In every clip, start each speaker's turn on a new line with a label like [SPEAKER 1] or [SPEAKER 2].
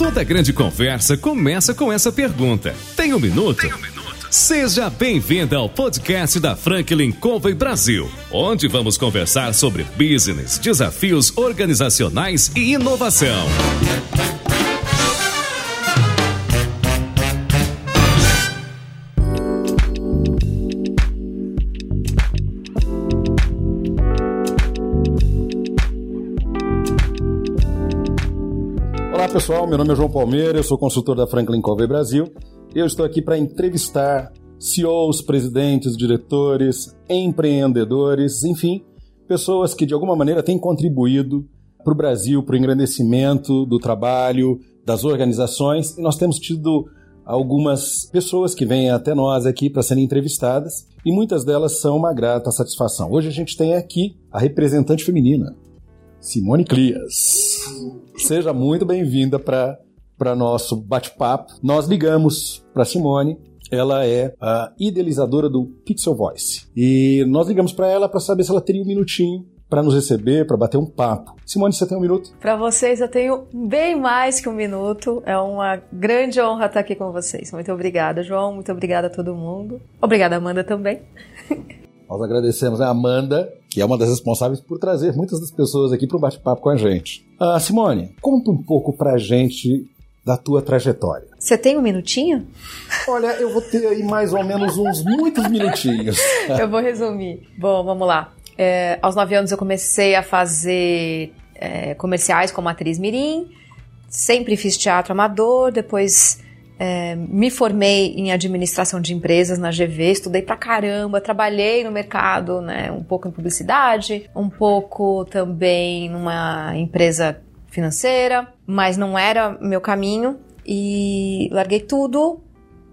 [SPEAKER 1] Toda grande conversa começa com essa pergunta. Tem um minuto? Tem um minuto? Seja bem-vinda ao podcast da Franklin Covey Brasil, onde vamos conversar sobre business, desafios organizacionais e inovação.
[SPEAKER 2] Pessoal, meu nome é João Palmeira, eu sou consultor da Franklin Covey Brasil eu estou aqui para entrevistar CEOs, presidentes, diretores, empreendedores, enfim, pessoas que de alguma maneira têm contribuído para o Brasil, para o engrandecimento do trabalho, das organizações. E nós temos tido algumas pessoas que vêm até nós aqui para serem entrevistadas e muitas delas são uma grata satisfação. Hoje a gente tem aqui a representante feminina, Simone Clias. Seja muito bem-vinda para nosso bate-papo. Nós ligamos para Simone. Ela é a idealizadora do Pixel Voice. E nós ligamos para ela para saber se ela teria um minutinho para nos receber, para bater um papo. Simone, você tem um minuto?
[SPEAKER 3] Para vocês, eu tenho bem mais que um minuto. É uma grande honra estar aqui com vocês. Muito obrigada, João. Muito obrigada a todo mundo. Obrigada, Amanda, também.
[SPEAKER 2] Nós agradecemos a Amanda, que é uma das responsáveis por trazer muitas das pessoas aqui para o bate-papo com a gente. Ah, Simone, conta um pouco para a gente da tua trajetória.
[SPEAKER 3] Você tem um minutinho?
[SPEAKER 2] Olha, eu vou ter aí mais ou menos uns muitos minutinhos.
[SPEAKER 3] eu vou resumir. Bom, vamos lá. É, aos nove anos eu comecei a fazer é, comerciais como atriz mirim. Sempre fiz teatro amador. Depois é, me formei em administração de empresas na GV. Estudei pra caramba. Trabalhei no mercado, né, um pouco em publicidade, um pouco também numa empresa financeira, mas não era meu caminho e larguei tudo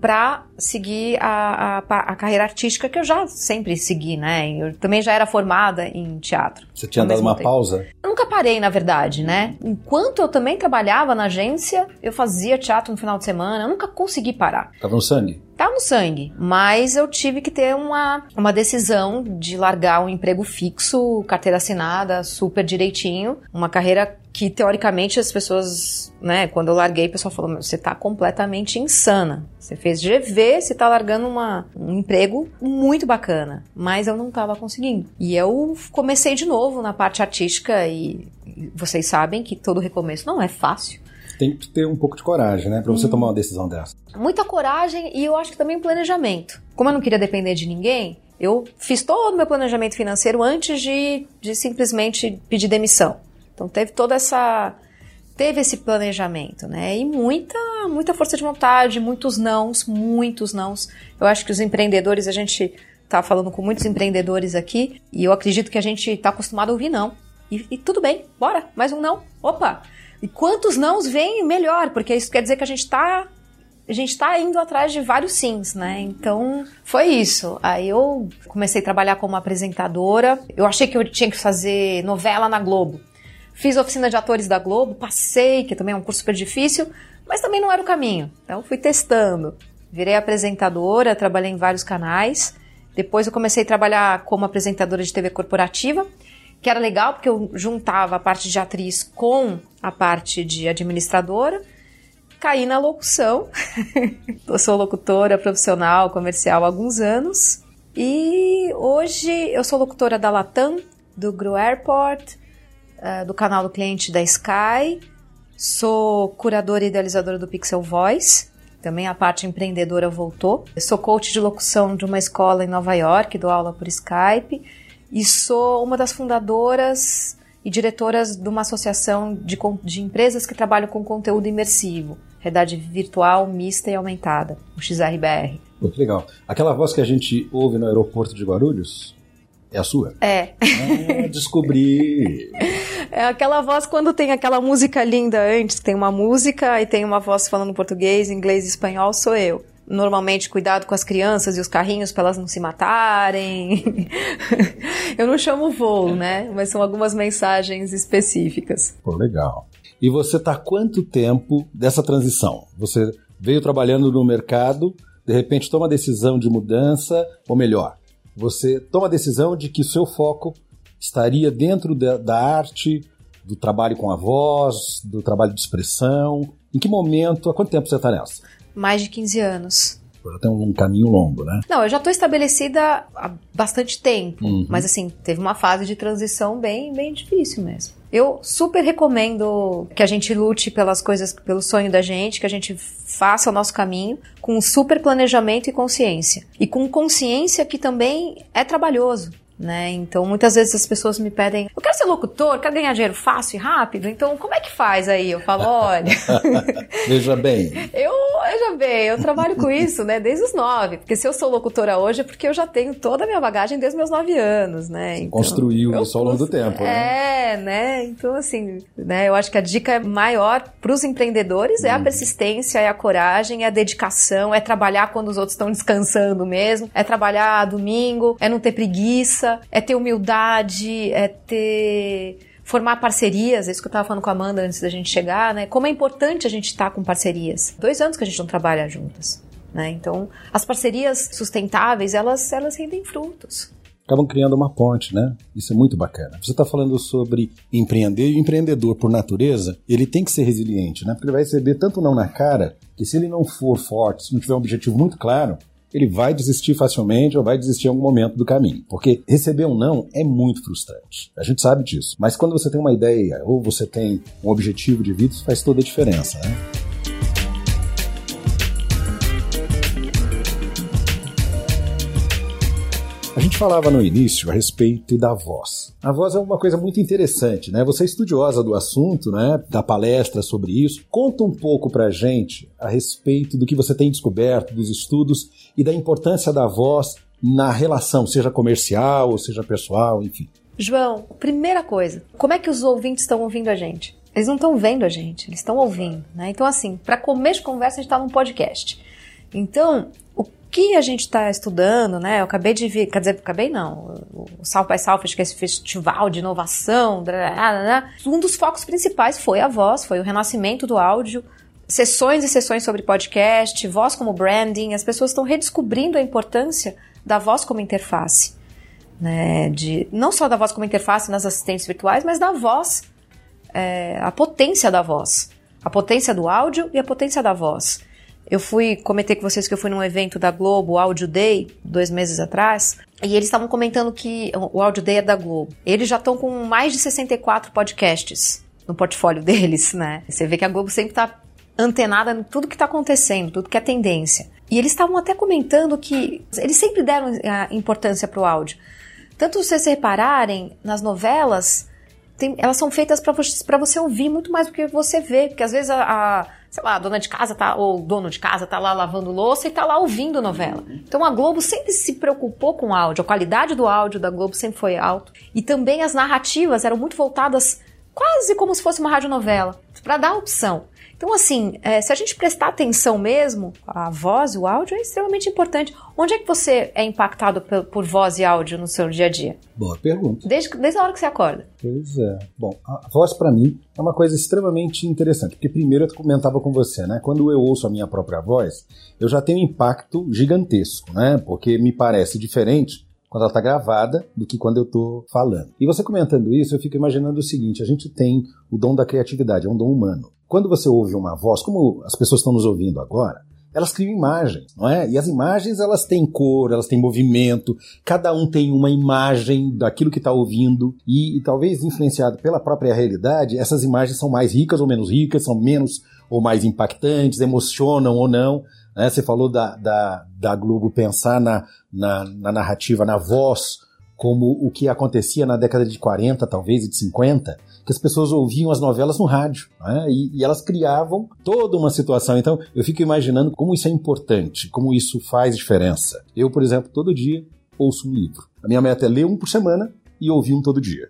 [SPEAKER 3] para seguir a, a, a, carreira artística que eu já sempre segui, né? Eu também já era formada em teatro.
[SPEAKER 2] Você tinha dado uma
[SPEAKER 3] tempo.
[SPEAKER 2] pausa?
[SPEAKER 3] Eu nunca parei, na verdade, né? Enquanto eu também trabalhava na agência, eu fazia teatro no final de semana, eu nunca consegui parar.
[SPEAKER 2] Tava no sangue?
[SPEAKER 3] Tá no sangue, mas eu tive que ter uma, uma decisão de largar um emprego fixo, carteira assinada, super direitinho, uma carreira que teoricamente as pessoas, né, quando eu larguei, o pessoal falou: você tá completamente insana. Você fez GV, você tá largando uma, um emprego muito bacana, mas eu não tava conseguindo. E eu comecei de novo na parte artística e vocês sabem que todo recomeço não é fácil
[SPEAKER 2] tem que ter um pouco de coragem, né? Pra você hum. tomar uma decisão dessa.
[SPEAKER 3] Muita coragem e eu acho que também planejamento. Como eu não queria depender de ninguém, eu fiz todo o meu planejamento financeiro antes de, de simplesmente pedir demissão. Então teve toda essa. Teve esse planejamento, né? E muita, muita força de vontade, muitos nãos, muitos nãos. Eu acho que os empreendedores, a gente tá falando com muitos empreendedores aqui, e eu acredito que a gente tá acostumado a ouvir não. E, e tudo bem, bora, mais um não. Opa! E quantos nãos vem, melhor, porque isso quer dizer que a gente está a gente está indo atrás de vários sims, né? Então, foi isso. Aí eu comecei a trabalhar como apresentadora. Eu achei que eu tinha que fazer novela na Globo. Fiz oficina de atores da Globo, passei, que também é um curso super difícil, mas também não era o caminho. Então, fui testando. Virei apresentadora, trabalhei em vários canais. Depois eu comecei a trabalhar como apresentadora de TV corporativa que era legal porque eu juntava a parte de atriz com a parte de administradora. Caí na locução. eu sou locutora profissional, comercial há alguns anos. E hoje eu sou locutora da Latam, do Gru Airport, uh, do canal do cliente da Sky. Sou curadora e idealizadora do Pixel Voice. Também a parte empreendedora voltou. Eu sou coach de locução de uma escola em Nova York, dou aula por Skype e sou uma das fundadoras e diretoras de uma associação de, de empresas que trabalham com conteúdo imersivo, realidade virtual, mista e aumentada, o XRBR.
[SPEAKER 2] Muito legal. Aquela voz que a gente ouve no aeroporto de Guarulhos, é a sua?
[SPEAKER 3] É.
[SPEAKER 2] Ah, descobri.
[SPEAKER 3] É aquela voz quando tem aquela música linda antes, tem uma música e tem uma voz falando português, inglês e espanhol, sou eu normalmente cuidado com as crianças e os carrinhos para elas não se matarem. eu não chamo voo, né? Mas são algumas mensagens específicas.
[SPEAKER 2] Pô, legal. E você tá quanto tempo dessa transição? Você veio trabalhando no mercado, de repente toma a decisão de mudança, ou melhor, você toma a decisão de que seu foco estaria dentro da, da arte, Do trabalho com a voz, do trabalho de expressão? Em que momento, há quanto tempo você está nessa?
[SPEAKER 3] Mais de 15 anos.
[SPEAKER 2] Já tem um caminho longo, né?
[SPEAKER 3] Não, eu já estou estabelecida há bastante tempo, uhum. mas assim, teve uma fase de transição bem, bem difícil mesmo. Eu super recomendo que a gente lute pelas coisas, pelo sonho da gente, que a gente faça o nosso caminho com super planejamento e consciência. E com consciência que também é trabalhoso né? Então, muitas vezes as pessoas me pedem, eu quero ser locutor, quero ganhar dinheiro fácil e rápido, então como é que faz aí? Eu falo, olha...
[SPEAKER 2] veja bem.
[SPEAKER 3] Eu, veja bem, eu trabalho com isso, né, desde os nove, porque se eu sou locutora hoje é porque eu já tenho toda a minha bagagem desde meus nove anos, né?
[SPEAKER 2] Então, Construiu isso ao longo do tempo,
[SPEAKER 3] né? É, né? Então, assim, né, eu acho que a dica maior para os empreendedores é a uhum. persistência, é a coragem, é a dedicação, é trabalhar quando os outros estão descansando mesmo, é trabalhar domingo, é não ter preguiça, é ter humildade, é ter formar parcerias, é isso que eu estava falando com a Amanda antes da gente chegar, né? Como é importante a gente estar tá com parcerias. Dois anos que a gente não trabalha juntas, né? Então, as parcerias sustentáveis, elas, elas rendem frutos.
[SPEAKER 2] Acabam criando uma ponte, né? Isso é muito bacana. Você está falando sobre empreender, e o empreendedor, por natureza, ele tem que ser resiliente, né? Porque ele vai receber tanto não na cara, que se ele não for forte, se não tiver um objetivo muito claro, ele vai desistir facilmente ou vai desistir em algum momento do caminho. Porque receber um não é muito frustrante. A gente sabe disso. Mas quando você tem uma ideia ou você tem um objetivo de vida, isso faz toda a diferença, né? A gente falava no início a respeito da voz. A voz é uma coisa muito interessante, né? Você é estudiosa do assunto, né? Da palestra sobre isso. Conta um pouco pra gente a respeito do que você tem descoberto, dos estudos e da importância da voz na relação, seja comercial ou seja pessoal, enfim.
[SPEAKER 3] João, primeira coisa, como é que os ouvintes estão ouvindo a gente? Eles não estão vendo a gente, eles estão ouvindo, né? Então, assim, para começo de conversa, a gente está num podcast. Então, que a gente está estudando, né? Eu acabei de ver, quer dizer, acabei não, o South by Southwest, que é esse festival de inovação, um dos focos principais foi a voz, foi o renascimento do áudio, sessões e sessões sobre podcast, voz como branding, as pessoas estão redescobrindo a importância da voz como interface, né? De, não só da voz como interface nas assistentes virtuais, mas da voz, é, a potência da voz, a potência do áudio e a potência da voz. Eu fui, comentei com vocês que eu fui num evento da Globo, Audio Day, dois meses atrás, e eles estavam comentando que o Audio Day é da Globo. Eles já estão com mais de 64 podcasts no portfólio deles, né? Você vê que a Globo sempre está antenada em tudo que está acontecendo, tudo que é tendência. E eles estavam até comentando que eles sempre deram a importância para o áudio. Tanto vocês repararem nas novelas, tem, elas são feitas para você, você ouvir muito mais do que você vê, porque às vezes a, a sei lá, a dona de casa tá, ou o dono de casa tá lá lavando louça e tá lá ouvindo novela. Então a Globo sempre se preocupou com o áudio, a qualidade do áudio da Globo sempre foi alto. E também as narrativas eram muito voltadas quase como se fosse uma radionovela, para dar opção. Então, assim, é, se a gente prestar atenção mesmo, a voz e o áudio é extremamente importante. Onde é que você é impactado por, por voz e áudio no seu dia a dia?
[SPEAKER 2] Boa pergunta.
[SPEAKER 3] Desde, desde a hora que você acorda.
[SPEAKER 2] Pois é. Bom, a voz para mim é uma coisa extremamente interessante, porque primeiro eu comentava com você, né? Quando eu ouço a minha própria voz, eu já tenho um impacto gigantesco, né? Porque me parece diferente quando ela está gravada do que quando eu estou falando. E você comentando isso, eu fico imaginando o seguinte: a gente tem o dom da criatividade, é um dom humano. Quando você ouve uma voz, como as pessoas estão nos ouvindo agora, elas criam imagens, não é? E as imagens elas têm cor, elas têm movimento, cada um tem uma imagem daquilo que está ouvindo e, e, talvez influenciado pela própria realidade, essas imagens são mais ricas ou menos ricas, são menos ou mais impactantes, emocionam ou não. Né? Você falou da, da, da Globo pensar na, na, na narrativa, na voz, como o que acontecia na década de 40, talvez, e de 50, que as pessoas ouviam as novelas no rádio, né? e, e, elas criavam toda uma situação. Então, eu fico imaginando como isso é importante, como isso faz diferença. Eu, por exemplo, todo dia ouço um livro. A minha meta é ler um por semana e ouvir um todo dia.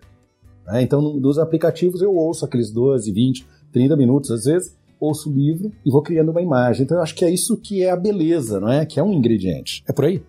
[SPEAKER 2] Né? Então, nos aplicativos eu ouço aqueles 12, 20, 30 minutos às vezes, ouço o livro e vou criando uma imagem. Então, eu acho que é isso que é a beleza, não é? Que é um ingrediente. É por aí?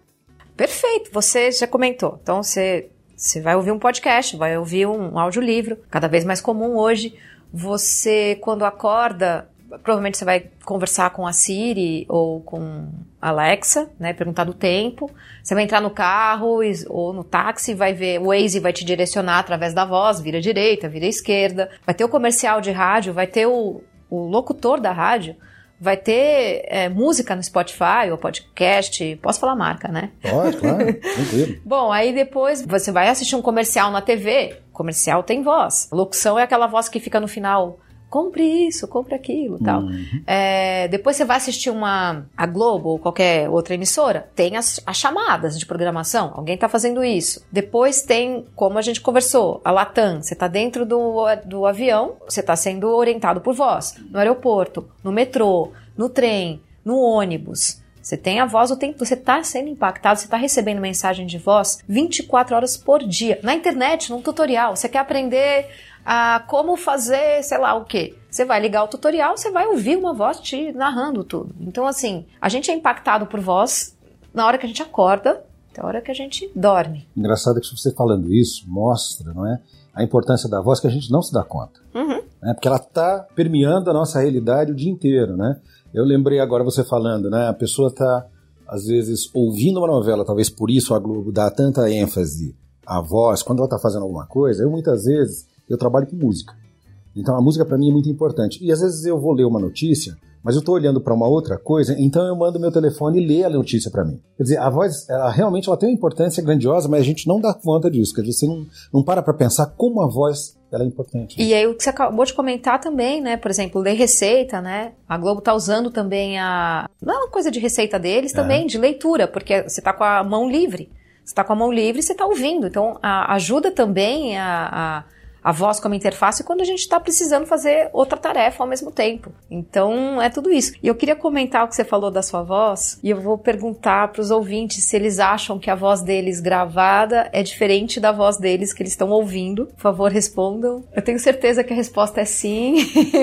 [SPEAKER 3] Perfeito, você já comentou. Então, você você vai ouvir um podcast, vai ouvir um audiolivro, cada vez mais comum hoje. Você, quando acorda, provavelmente você vai conversar com a Siri ou com a Alexa, né? Perguntar do tempo. Você vai entrar no carro ou no táxi, vai ver, o Waze vai te direcionar através da voz, vira direita, vira esquerda. Vai ter o comercial de rádio, vai ter o, o locutor da rádio vai ter é, música no Spotify ou podcast. Posso falar marca, né?
[SPEAKER 2] Pode, claro, tranquilo.
[SPEAKER 3] Bom, aí depois você vai assistir um comercial na TV. comercial tem voz. locução é aquela voz que fica no final compre isso, compre aquilo, tal. Uhum. É, depois você vai assistir uma a Globo ou qualquer outra emissora, tem as, as chamadas de programação. Alguém está fazendo isso. Depois tem, como a gente conversou, a Latam. Você está dentro do, do avião, você está sendo orientado por voz. No aeroporto, no metrô, no trem, no ônibus. Você tem a voz o tempo, você está sendo impactado, você está recebendo mensagem de voz 24 horas por dia. Na internet, num tutorial. Você quer aprender a como fazer, sei lá o quê. Você vai ligar o tutorial, você vai ouvir uma voz te narrando tudo. Então, assim, a gente é impactado por voz na hora que a gente acorda, na hora que a gente dorme.
[SPEAKER 2] Engraçado que você falando isso mostra, não é? A importância da voz que a gente não se dá conta.
[SPEAKER 3] Uhum.
[SPEAKER 2] Né? Porque ela está permeando a nossa realidade o dia inteiro, né? Eu lembrei agora você falando, né? A pessoa está, às vezes, ouvindo uma novela, talvez por isso a Globo dá tanta ênfase à voz, quando ela está fazendo alguma coisa, eu muitas vezes eu trabalho com música. Então a música para mim é muito importante. E às vezes eu vou ler uma notícia, mas eu estou olhando para uma outra coisa, então eu mando meu telefone e lê a notícia para mim. Quer dizer, a voz, ela, realmente ela tem uma importância grandiosa, mas a gente não dá conta disso. Quer dizer, você não, não para para pensar como a voz ela é importante.
[SPEAKER 3] Né? E aí o que você acabou de comentar também, né? Por exemplo, ler receita, né? A Globo tá usando também a. Não é uma coisa de receita deles, também, é. de leitura, porque você tá com a mão livre. Você tá com a mão livre e você tá ouvindo. Então a, ajuda também a, a a voz como interface quando a gente está precisando fazer outra tarefa ao mesmo tempo. Então é tudo isso. E eu queria comentar o que você falou da sua voz e eu vou perguntar para os ouvintes se eles acham que a voz deles gravada é diferente da voz deles que eles estão ouvindo. Por favor, respondam. Eu tenho certeza que a resposta é sim.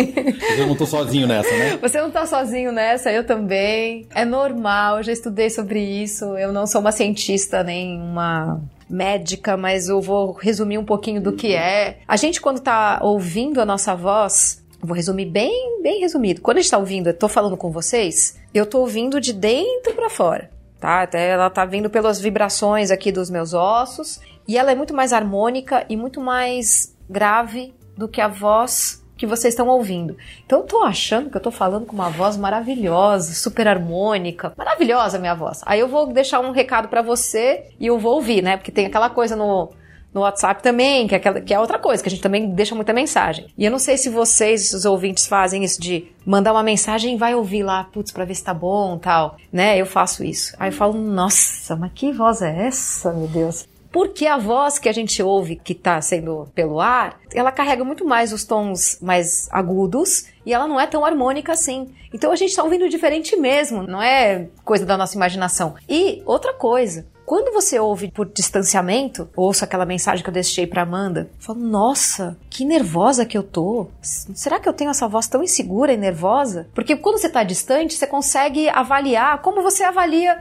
[SPEAKER 2] Eu não estou sozinho nessa, né?
[SPEAKER 3] Você não está sozinho nessa, eu também. É normal, eu já estudei sobre isso. Eu não sou uma cientista nem uma médica, mas eu vou resumir um pouquinho do que é. A gente, quando tá ouvindo a nossa voz, vou resumir bem, bem resumido. Quando a gente tá ouvindo, eu tô falando com vocês, eu tô ouvindo de dentro para fora, tá? Até ela tá vindo pelas vibrações aqui dos meus ossos, e ela é muito mais harmônica e muito mais grave do que a voz que vocês estão ouvindo. Então eu tô achando que eu tô falando com uma voz maravilhosa, super harmônica, maravilhosa a minha voz. Aí eu vou deixar um recado para você e eu vou ouvir, né? Porque tem aquela coisa no no WhatsApp também, que é, aquela, que é outra coisa, que a gente também deixa muita mensagem. E eu não sei se vocês, os ouvintes, fazem isso de mandar uma mensagem e vai ouvir lá, putz, pra ver se tá bom tal, né? Eu faço isso. Aí eu falo, nossa, mas que voz é essa, meu Deus? Porque a voz que a gente ouve, que está sendo pelo ar, ela carrega muito mais os tons mais agudos e ela não é tão harmônica assim. Então a gente está ouvindo diferente mesmo, não é coisa da nossa imaginação. E outra coisa, quando você ouve por distanciamento, ouço aquela mensagem que eu deixei para Amanda, falo, nossa, que nervosa que eu tô. Será que eu tenho essa voz tão insegura e nervosa? Porque quando você tá distante, você consegue avaliar como você avalia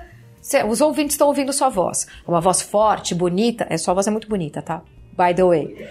[SPEAKER 3] os ouvintes estão ouvindo sua voz. Uma voz forte, bonita. É, sua voz é muito bonita, tá? By the way.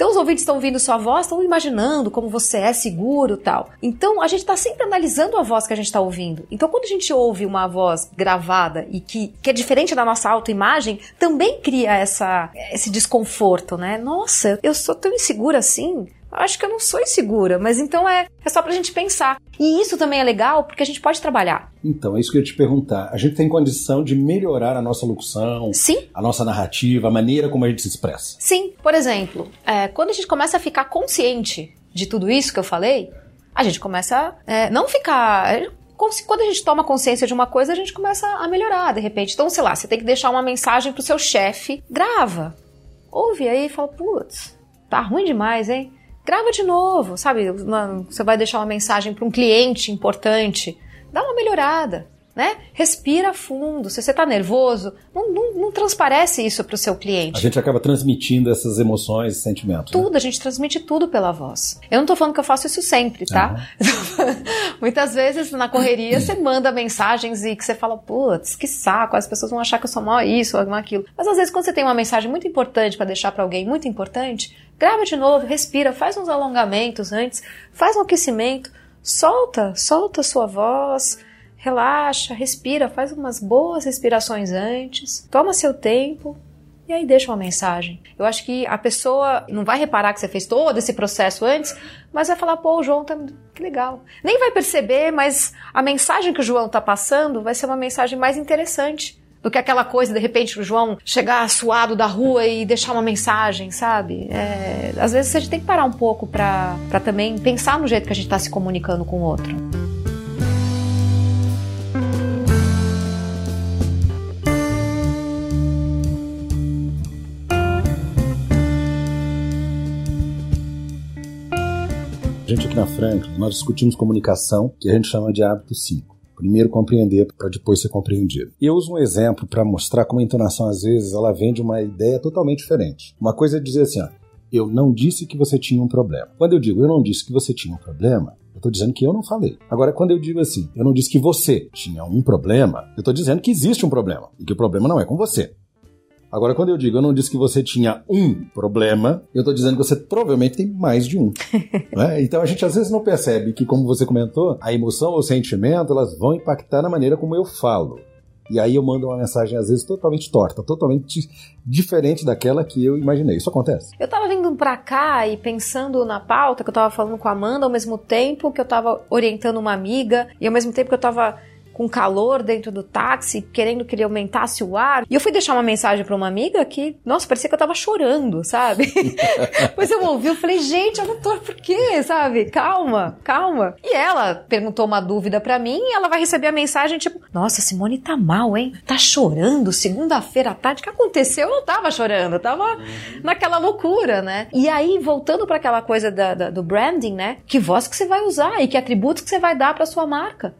[SPEAKER 3] Então os ouvintes estão ouvindo sua voz, estão imaginando como você é seguro tal. Então a gente está sempre analisando a voz que a gente está ouvindo. Então quando a gente ouve uma voz gravada e que, que é diferente da nossa autoimagem, também cria essa, esse desconforto, né? Nossa, eu sou tão insegura assim acho que eu não sou insegura, mas então é, é só pra gente pensar. E isso também é legal porque a gente pode trabalhar.
[SPEAKER 2] Então, é isso que eu ia te perguntar. A gente tem condição de melhorar a nossa locução,
[SPEAKER 3] Sim.
[SPEAKER 2] a nossa narrativa, a maneira como a gente se expressa?
[SPEAKER 3] Sim. Por exemplo, é, quando a gente começa a ficar consciente de tudo isso que eu falei, a gente começa a é, não ficar é, quando a gente toma consciência de uma coisa, a gente começa a melhorar de repente. Então, sei lá, você tem que deixar uma mensagem pro seu chefe, grava. Ouve aí e fala, putz, tá ruim demais, hein? Grava de novo, sabe? Você vai deixar uma mensagem para um cliente importante, dá uma melhorada né? Respira fundo. Se você está nervoso, não, não, não, transparece isso para o seu cliente.
[SPEAKER 2] A gente acaba transmitindo essas emoções e sentimentos.
[SPEAKER 3] Tudo,
[SPEAKER 2] né?
[SPEAKER 3] a gente transmite tudo pela voz. Eu não estou falando que eu faço isso sempre, tá? Uhum. Muitas vezes na correria você manda mensagens e que você fala, putz, que saco, as pessoas vão achar que eu sou mal isso ou aquilo. Mas às vezes quando você tem uma mensagem muito importante para deixar para alguém muito importante, grava de novo, respira, faz uns alongamentos antes, faz um aquecimento solta, solta a sua voz, relaxa, respira, faz umas boas respirações antes, toma seu tempo, e aí deixa uma mensagem. Eu acho que a pessoa não vai reparar que você fez todo esse processo antes, mas vai falar, pô, o João tá que legal. Nem vai perceber, mas a mensagem que o João tá passando vai ser uma mensagem mais interessante do que aquela coisa, de repente, o João chegar suado da rua e deixar uma mensagem, sabe? É, às vezes a gente tem que parar um pouco para também pensar no jeito que a gente está se comunicando com o outro.
[SPEAKER 2] Gente aqui na Franklin, nós discutimos comunicação, que a gente chama de hábito 5. Primeiro compreender para depois ser compreendido. Eu uso um exemplo para mostrar como a entonação às vezes ela vem de uma ideia totalmente diferente. Uma coisa é dizer assim, ó, eu não disse que você tinha um problema. Quando eu digo eu não disse que você tinha um problema, eu estou dizendo que eu não falei. Agora, quando eu digo assim, eu não disse que você tinha um problema, eu estou dizendo que existe um problema e que o problema não é com você. Agora, quando eu digo eu não disse que você tinha um problema, eu estou dizendo que você provavelmente tem mais de um. né? Então a gente às vezes não percebe que, como você comentou, a emoção ou o sentimento elas vão impactar na maneira como eu falo. E aí eu mando uma mensagem, às vezes, totalmente torta, totalmente diferente daquela que eu imaginei. Isso acontece.
[SPEAKER 3] Eu tava vindo pra cá e pensando na pauta que eu tava falando com a Amanda, ao mesmo tempo que eu tava orientando uma amiga, e ao mesmo tempo que eu tava com calor dentro do táxi, querendo que ele aumentasse o ar. E eu fui deixar uma mensagem para uma amiga que, nossa, parecia que eu tava chorando, sabe? Depois eu ouvi, eu falei, gente, tô, por quê, sabe? Calma, calma. E ela perguntou uma dúvida para mim e ela vai receber a mensagem tipo, nossa, Simone tá mal, hein? Tá chorando segunda-feira à tarde. O que aconteceu? Eu não tava chorando, eu tava naquela loucura, né? E aí, voltando para aquela coisa da, da, do branding, né? Que voz que você vai usar e que atributos que você vai dar para sua marca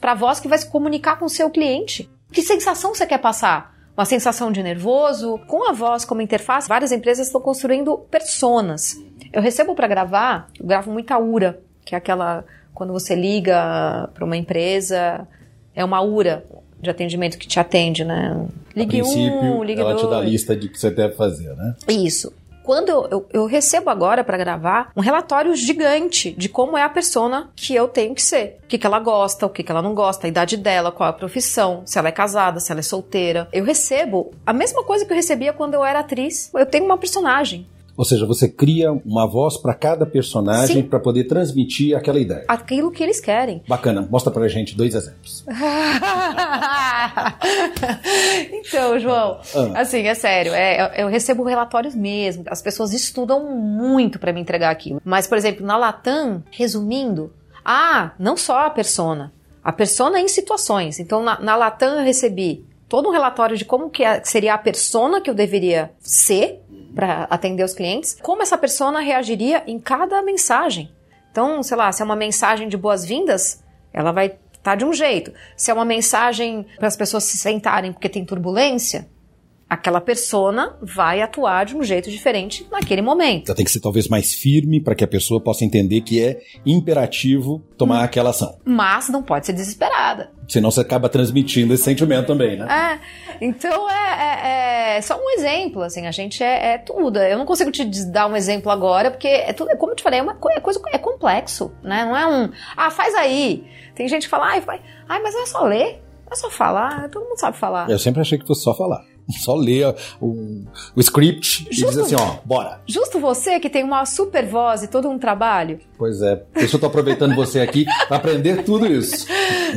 [SPEAKER 3] para a voz que vai se comunicar com o seu cliente. Que sensação você quer passar? Uma sensação de nervoso? Com a voz como interface, várias empresas estão construindo personas. Eu recebo para gravar, eu gravo muita URA, que é aquela quando você liga para uma empresa, é uma URA de atendimento que te atende, né?
[SPEAKER 2] Ligue um, ligue ela dois. te dá a lista de que você deve fazer, né?
[SPEAKER 3] Isso quando eu, eu, eu recebo agora para gravar um relatório gigante de como é a persona que eu tenho que ser. O que, que ela gosta, o que, que ela não gosta, a idade dela, qual a profissão, se ela é casada, se ela é solteira. Eu recebo a mesma coisa que eu recebia quando eu era atriz. Eu tenho uma personagem.
[SPEAKER 2] Ou seja, você cria uma voz para cada personagem para poder transmitir aquela ideia.
[SPEAKER 3] Aquilo que eles querem.
[SPEAKER 2] Bacana. Mostra pra gente dois exemplos.
[SPEAKER 3] então, João, ah. assim, é sério, é, eu recebo relatórios mesmo. As pessoas estudam muito para me entregar aquilo. Mas, por exemplo, na Latam, resumindo, ah, não só a persona, a persona em situações. Então, na, na Latam eu recebi todo um relatório de como que é, seria a persona que eu deveria ser para atender os clientes, como essa persona reagiria em cada mensagem. Então, sei lá, se é uma mensagem de boas-vindas, ela vai estar tá de um jeito. Se é uma mensagem para as pessoas se sentarem porque tem turbulência, aquela persona vai atuar de um jeito diferente naquele momento.
[SPEAKER 2] Ela tem que ser talvez mais firme para que a pessoa possa entender que é imperativo tomar hum. aquela ação.
[SPEAKER 3] Mas não pode ser desesperada.
[SPEAKER 2] Senão você acaba transmitindo esse sentimento também, né?
[SPEAKER 3] É. Então é, é, é só um exemplo, assim, a gente é, é, tudo. Eu não consigo te dar um exemplo agora, porque é tudo, como eu te falei, é uma é coisa é complexo, né? Não é um, ah, faz aí. Tem gente que fala, ai, ai mas é só ler, é só falar, todo mundo sabe falar.
[SPEAKER 2] Eu sempre achei que fosse só falar. Só ler o, o script justo, e dizer assim, ó, bora.
[SPEAKER 3] Justo você que tem uma super voz e todo um trabalho.
[SPEAKER 2] Pois é, deixa eu tô aproveitando você aqui para aprender tudo isso.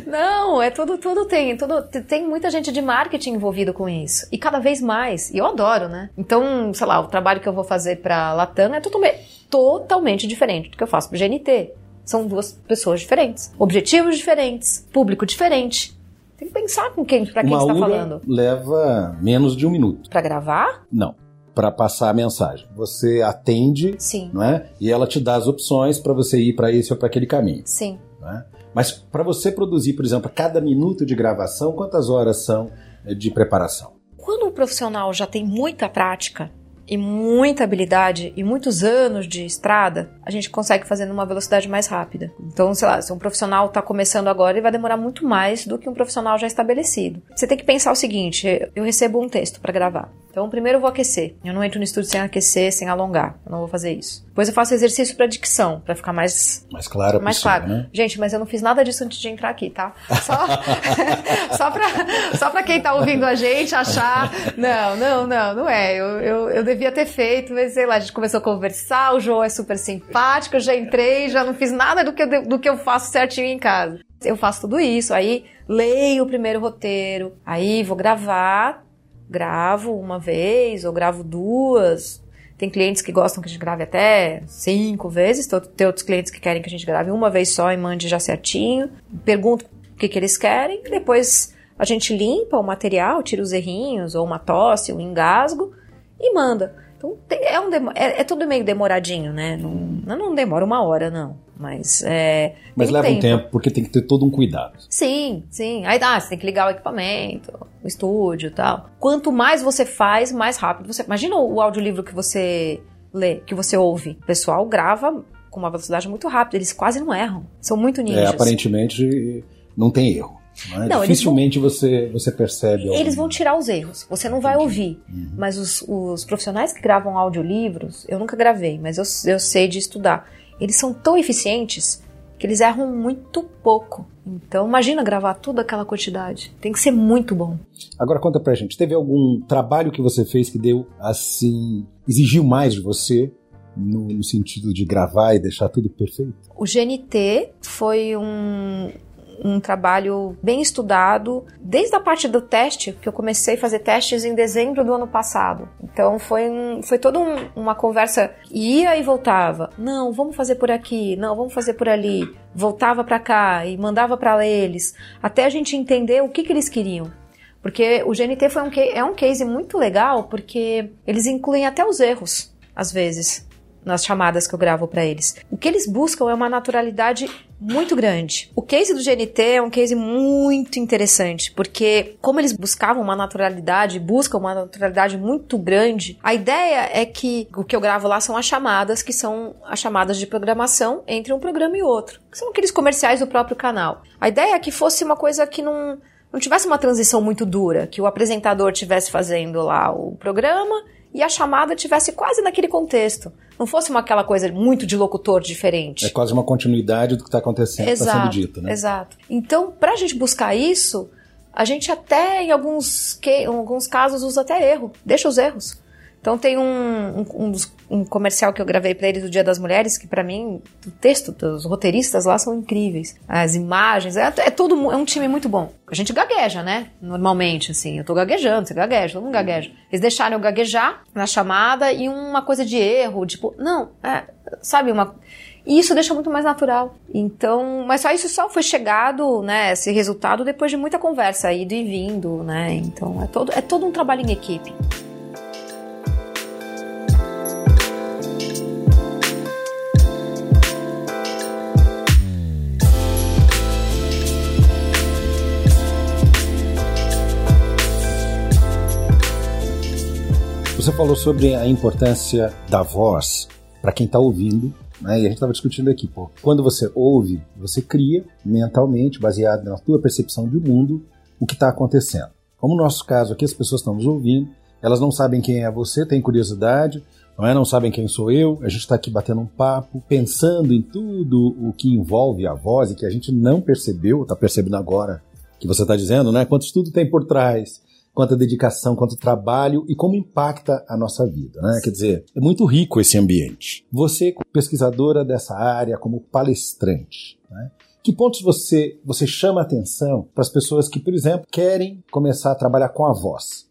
[SPEAKER 3] Não, é tudo, tudo tem, tudo tem muita gente de marketing envolvido com isso e cada vez mais. E eu adoro, né? Então, sei lá, o trabalho que eu vou fazer para Latam é totalmente, totalmente diferente do que eu faço para GNT. São duas pessoas diferentes, objetivos diferentes, público diferente. Tem que pensar com quem, para quem está falando.
[SPEAKER 2] leva menos de um minuto.
[SPEAKER 3] Para gravar?
[SPEAKER 2] Não. Para passar a mensagem. Você atende,
[SPEAKER 3] Sim.
[SPEAKER 2] não é? E ela te dá as opções para você ir para esse ou para aquele caminho.
[SPEAKER 3] Sim.
[SPEAKER 2] É? Mas para você produzir, por exemplo, cada minuto de gravação, quantas horas são eh, de preparação?
[SPEAKER 3] Quando o profissional já tem muita prática, e muita habilidade e muitos anos de estrada, a gente consegue fazer numa velocidade mais rápida. Então, sei lá, se um profissional está começando agora, ele vai demorar muito mais do que um profissional já estabelecido. Você tem que pensar o seguinte: eu recebo um texto para gravar. Então, primeiro eu vou aquecer. Eu não entro no estúdio sem aquecer, sem alongar. Eu não vou fazer isso. Depois eu faço exercício para dicção, para ficar mais
[SPEAKER 2] mais claro,
[SPEAKER 3] mais
[SPEAKER 2] possível,
[SPEAKER 3] claro.
[SPEAKER 2] Né?
[SPEAKER 3] Gente, mas eu não fiz nada disso antes de entrar aqui, tá? Só só para só para quem tá ouvindo a gente achar, não, não, não, não é. Eu, eu, eu devia ter feito, mas sei lá, a gente começou a conversar, o João é super simpático, eu já entrei, já não fiz nada do que eu, do que eu faço certinho em casa. Eu faço tudo isso, aí leio o primeiro roteiro, aí vou gravar, gravo uma vez ou gravo duas. Tem clientes que gostam que a gente grave até cinco vezes, tem outros clientes que querem que a gente grave uma vez só e mande já certinho. Pergunto o que, que eles querem, depois a gente limpa o material, tira os errinhos, ou uma tosse, um engasgo, e manda. Então é, um é, é tudo meio demoradinho, né? Não, não demora uma hora, não. Mas é.
[SPEAKER 2] Mas leva
[SPEAKER 3] tempo.
[SPEAKER 2] um tempo, porque tem que ter todo um cuidado.
[SPEAKER 3] Sim, sim. Aí dá, você tem que ligar o equipamento, o estúdio e tal. Quanto mais você faz, mais rápido você. Imagina o audiolivro que você lê, que você ouve. O pessoal grava com uma velocidade muito rápida, eles quase não erram. São muito ninjas.
[SPEAKER 2] É, aparentemente não tem erro. Né?
[SPEAKER 3] Não,
[SPEAKER 2] Dificilmente vão, você, você percebe.
[SPEAKER 3] Eles vão tirar os erros. Você não vai ouvir. Uhum. Mas os, os, profissionais que gravam audiolivros, eu nunca gravei, mas eu, eu sei de estudar. Eles são tão eficientes que eles erram muito pouco. Então, imagina gravar toda aquela quantidade. Tem que ser muito bom.
[SPEAKER 2] Agora conta pra gente, teve algum trabalho que você fez que deu assim, exigiu mais de você no, no, sentido de gravar e deixar tudo perfeito?
[SPEAKER 3] O GNT foi um, um trabalho bem estudado, desde a parte do teste, que eu comecei a fazer testes em dezembro do ano passado. Então foi, um, foi toda um, uma conversa, ia e voltava. Não, vamos fazer por aqui, não, vamos fazer por ali. Voltava para cá e mandava para eles, até a gente entender o que, que eles queriam. Porque o GNT foi um, é um case muito legal, porque eles incluem até os erros, às vezes nas chamadas que eu gravo para eles. O que eles buscam é uma naturalidade muito grande. O case do GNT é um case muito interessante, porque como eles buscavam uma naturalidade, buscam uma naturalidade muito grande, a ideia é que o que eu gravo lá são as chamadas, que são as chamadas de programação entre um programa e outro, que são aqueles comerciais do próprio canal. A ideia é que fosse uma coisa que não não tivesse uma transição muito dura, que o apresentador tivesse fazendo lá o programa e a chamada tivesse quase naquele contexto. Não fosse uma aquela coisa muito de locutor diferente.
[SPEAKER 2] É quase uma continuidade do que está acontecendo, está sendo dito, né?
[SPEAKER 3] Exato. Então, para a gente buscar isso, a gente até, em alguns, que, em alguns casos, usa até erro. Deixa os erros. Então tem um, um, um, um comercial que eu gravei para eles do Dia das Mulheres, que para mim, o texto dos roteiristas lá são incríveis. As imagens, é, é todo é um time muito bom. A gente gagueja, né? Normalmente, assim, eu tô gaguejando, você gagueja, todo mundo gagueja. Eles deixaram eu gaguejar na chamada e uma coisa de erro, tipo, não, é, sabe, uma. E isso deixa muito mais natural. Então, mas só isso só foi chegado, né, esse resultado depois de muita conversa, ido e vindo, né? Então, é todo, é todo um trabalho em equipe.
[SPEAKER 2] Você falou sobre a importância da voz para quem está ouvindo, né? E a gente estava discutindo aqui, pô. Quando você ouve, você cria mentalmente, baseado na tua percepção de mundo, o que está acontecendo. Como no nosso caso aqui, as pessoas estão nos ouvindo, elas não sabem quem é você, têm curiosidade, não, é? não sabem quem sou eu, a gente está aqui batendo um papo, pensando em tudo o que envolve a voz e que a gente não percebeu, está percebendo agora que você está dizendo, né? Quanto estudo tem por trás, quanto dedicação, quanto trabalho e como impacta a nossa vida. Né? Quer dizer, é muito rico esse ambiente. Você, pesquisadora dessa área, como palestrante, né? que pontos você, você chama atenção para as pessoas que, por exemplo, querem começar a trabalhar com a voz?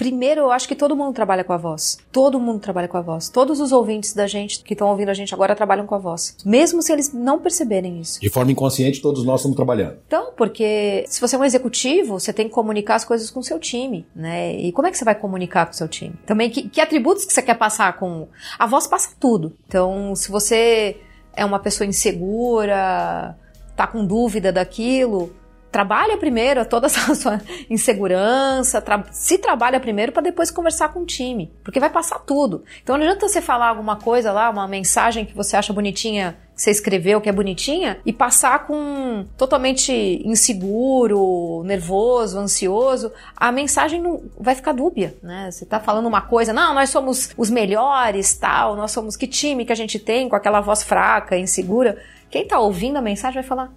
[SPEAKER 3] Primeiro, eu acho que todo mundo trabalha com a voz. Todo mundo trabalha com a voz. Todos os ouvintes da gente que estão ouvindo a gente agora trabalham com a voz. Mesmo se eles não perceberem isso.
[SPEAKER 2] De forma inconsciente, todos nós estamos trabalhando.
[SPEAKER 3] Então, porque se você é um executivo, você tem que comunicar as coisas com o seu time, né? E como é que você vai comunicar com o seu time? Também, que, que atributos que você quer passar com. A voz passa tudo. Então, se você é uma pessoa insegura, tá com dúvida daquilo, trabalha primeiro toda essa sua insegurança, tra se trabalha primeiro para depois conversar com o time, porque vai passar tudo. Então não adianta você falar alguma coisa lá, uma mensagem que você acha bonitinha, que você escreveu que é bonitinha, e passar com totalmente inseguro, nervoso, ansioso, a mensagem não vai ficar dúbia, né? Você tá falando uma coisa, não, nós somos os melhores, tal, nós somos que time que a gente tem com aquela voz fraca, insegura. Quem tá ouvindo a mensagem vai falar: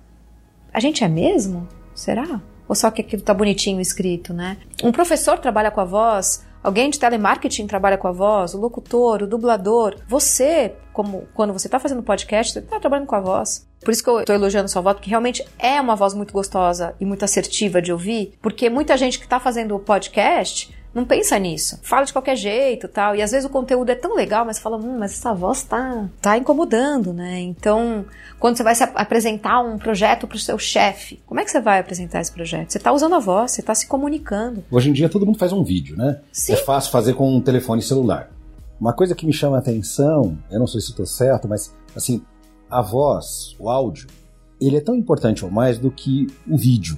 [SPEAKER 3] "A gente é mesmo?" Será? Ou só que aquilo tá bonitinho escrito, né? Um professor trabalha com a voz, alguém de telemarketing trabalha com a voz, o locutor, o dublador. Você, como quando você tá fazendo podcast, você tá trabalhando com a voz. Por isso que eu tô elogiando sua voz, porque realmente é uma voz muito gostosa e muito assertiva de ouvir, porque muita gente que tá fazendo podcast não pensa nisso. Fala de qualquer jeito tal. E às vezes o conteúdo é tão legal, mas fala, hum, mas essa voz tá, tá incomodando, né? Então, quando você vai se apresentar um projeto para o seu chefe, como é que você vai apresentar esse projeto? Você está usando a voz, você está se comunicando.
[SPEAKER 2] Hoje em dia todo mundo faz um vídeo, né?
[SPEAKER 3] Sim.
[SPEAKER 2] É fácil fazer com um telefone celular. Uma coisa que me chama a atenção, eu não sei se estou certo, mas assim, a voz, o áudio, ele é tão importante ou mais do que o vídeo.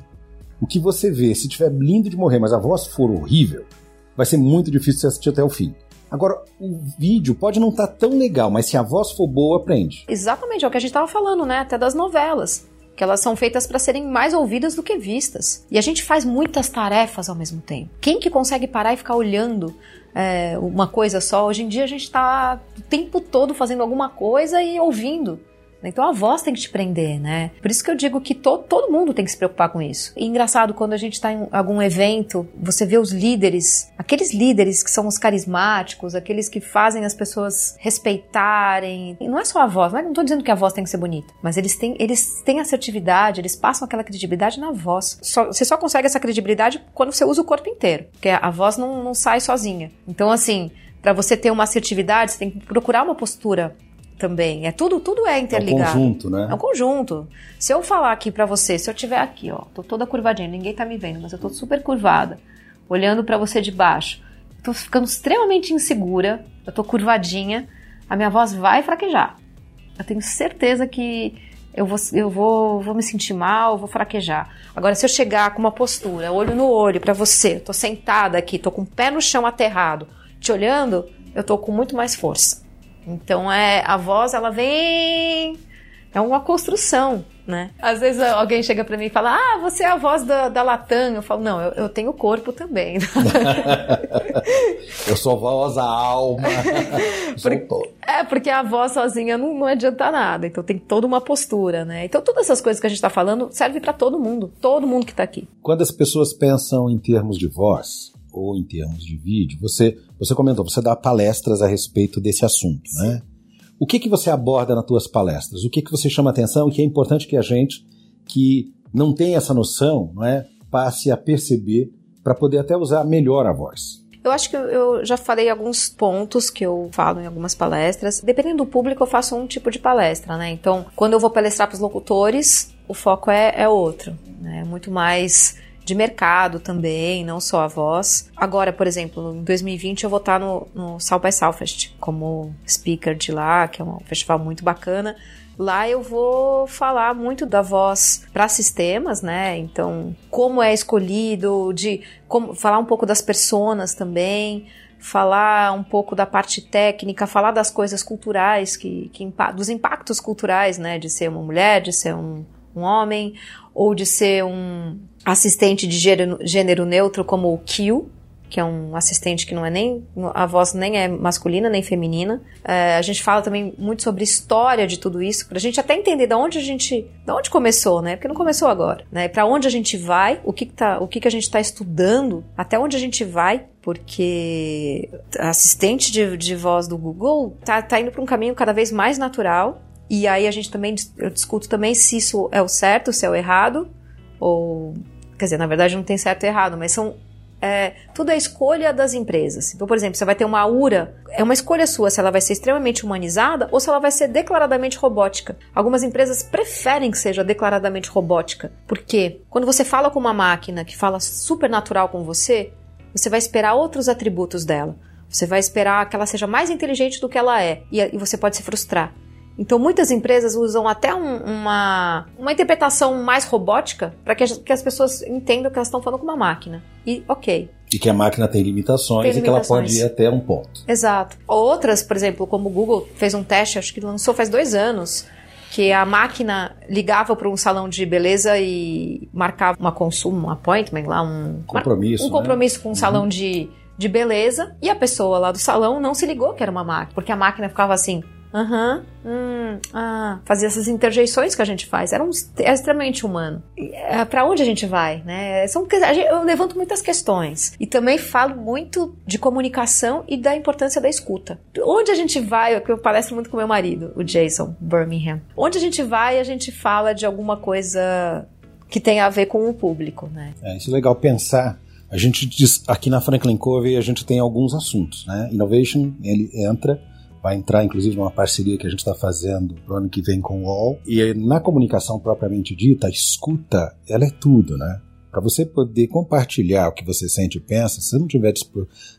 [SPEAKER 2] O que você vê, se tiver lindo de morrer, mas a voz for horrível, vai ser muito difícil você assistir até o fim. Agora, o vídeo pode não estar tá tão legal, mas se a voz for boa, aprende.
[SPEAKER 3] Exatamente, é o que a gente estava falando, né? Até das novelas. Que elas são feitas para serem mais ouvidas do que vistas. E a gente faz muitas tarefas ao mesmo tempo. Quem que consegue parar e ficar olhando é, uma coisa só? Hoje em dia a gente está o tempo todo fazendo alguma coisa e ouvindo. Então a voz tem que te prender, né? Por isso que eu digo que to, todo mundo tem que se preocupar com isso. E engraçado, quando a gente está em algum evento, você vê os líderes, aqueles líderes que são os carismáticos, aqueles que fazem as pessoas respeitarem. E não é só a voz, não estou dizendo que a voz tem que ser bonita, mas eles têm, eles têm assertividade, eles passam aquela credibilidade na voz. Só, você só consegue essa credibilidade quando você usa o corpo inteiro, porque a voz não, não sai sozinha. Então, assim, para você ter uma assertividade, você tem que procurar uma postura também. É tudo, tudo é interligado.
[SPEAKER 2] É um conjunto, né?
[SPEAKER 3] É um conjunto. Se eu falar aqui para você, se eu tiver aqui, ó, tô toda curvadinha, ninguém tá me vendo, mas eu tô super curvada, olhando para você de baixo. Tô ficando extremamente insegura, eu tô curvadinha, a minha voz vai fraquejar. Eu tenho certeza que eu vou, eu vou, vou me sentir mal, vou fraquejar. Agora, se eu chegar com uma postura, olho no olho para você, tô sentada aqui, tô com o pé no chão aterrado, te olhando, eu tô com muito mais força. Então é a voz, ela vem é uma construção, né? Às vezes alguém chega para mim e fala: Ah, você é a voz da, da Latam. Eu falo: Não, eu, eu tenho corpo também.
[SPEAKER 2] eu sou a voz, a alma.
[SPEAKER 3] porque, é, porque a voz sozinha não, não adianta nada. Então tem toda uma postura, né? Então todas essas coisas que a gente está falando serve para todo mundo, todo mundo que está aqui.
[SPEAKER 2] Quando as pessoas pensam em termos de voz, ou em termos de vídeo, você, você comentou, você dá palestras a respeito desse assunto, Sim. né? O que, que você aborda nas tuas palestras? O que, que você chama atenção e que é importante que a gente que não tem essa noção não é, passe a perceber para poder até usar melhor a voz?
[SPEAKER 3] Eu acho que eu já falei alguns pontos que eu falo em algumas palestras. Dependendo do público, eu faço um tipo de palestra, né? Então, quando eu vou palestrar para os locutores, o foco é, é outro, né? Muito mais de mercado também, não só a voz. Agora, por exemplo, em 2020 eu vou estar no, no South by Southwest como speaker de lá, que é um festival muito bacana. Lá eu vou falar muito da voz para sistemas, né? Então, como é escolhido, de como falar um pouco das personas também, falar um pouco da parte técnica, falar das coisas culturais que, que dos impactos culturais, né? De ser uma mulher, de ser um, um homem, ou de ser um assistente de gênero, gênero neutro como o Q, que é um assistente que não é nem a voz nem é masculina nem feminina. É, a gente fala também muito sobre história de tudo isso, para a gente até entender de onde a gente, de onde começou, né? Porque não começou agora, né? Para onde a gente vai, o que, que tá, o que, que a gente está estudando, até onde a gente vai, porque a assistente de, de voz do Google tá, tá indo para um caminho cada vez mais natural e aí a gente também, eu discuto também se isso é o certo, se é o errado, ou, quer dizer, na verdade não tem certo e errado, mas são, é, tudo é escolha das empresas. Então, por exemplo, você vai ter uma URA, é uma escolha sua se ela vai ser extremamente humanizada ou se ela vai ser declaradamente robótica. Algumas empresas preferem que seja declaradamente robótica, porque quando você fala com uma máquina que fala super natural com você, você vai esperar outros atributos dela. Você vai esperar que ela seja mais inteligente do que ela é, e, e você pode se frustrar. Então, muitas empresas usam até um, uma, uma interpretação mais robótica para que, que, as pessoas entendam que elas estão falando com uma máquina. E, ok.
[SPEAKER 2] E que a máquina tem limitações, tem limitações. e que ela pode ir até um ponto.
[SPEAKER 3] Exato. Outras, por exemplo, como o Google fez um teste, acho que lançou faz dois anos, que a máquina ligava para um salão de beleza e marcava uma consumo, um appointment lá, um
[SPEAKER 2] compromisso,
[SPEAKER 3] um compromisso né? com um uhum. salão de, de beleza e a pessoa lá do salão não se ligou que era uma máquina, porque a máquina ficava assim, Aham. Uhum. Hum, ah, fazia essas interjeições que a gente faz. Era, um, era extremamente humano. É, para onde a gente vai, né? São, eu levanto muitas questões. E também falo muito de comunicação e da importância da escuta. Onde a gente vai, que eu palestro muito com meu marido, o Jason Birmingham. Onde a gente vai, a gente fala de alguma coisa que tem a ver com o público, né?
[SPEAKER 2] É, isso é legal pensar a gente diz, aqui na Franklin Covey a gente tem alguns assuntos, né? Innovation, ele entra vai entrar inclusive numa parceria que a gente está fazendo pro ano que vem com o UOL. E na comunicação propriamente dita, a escuta, ela é tudo, né? Para você poder compartilhar o que você sente e pensa, se você não tiver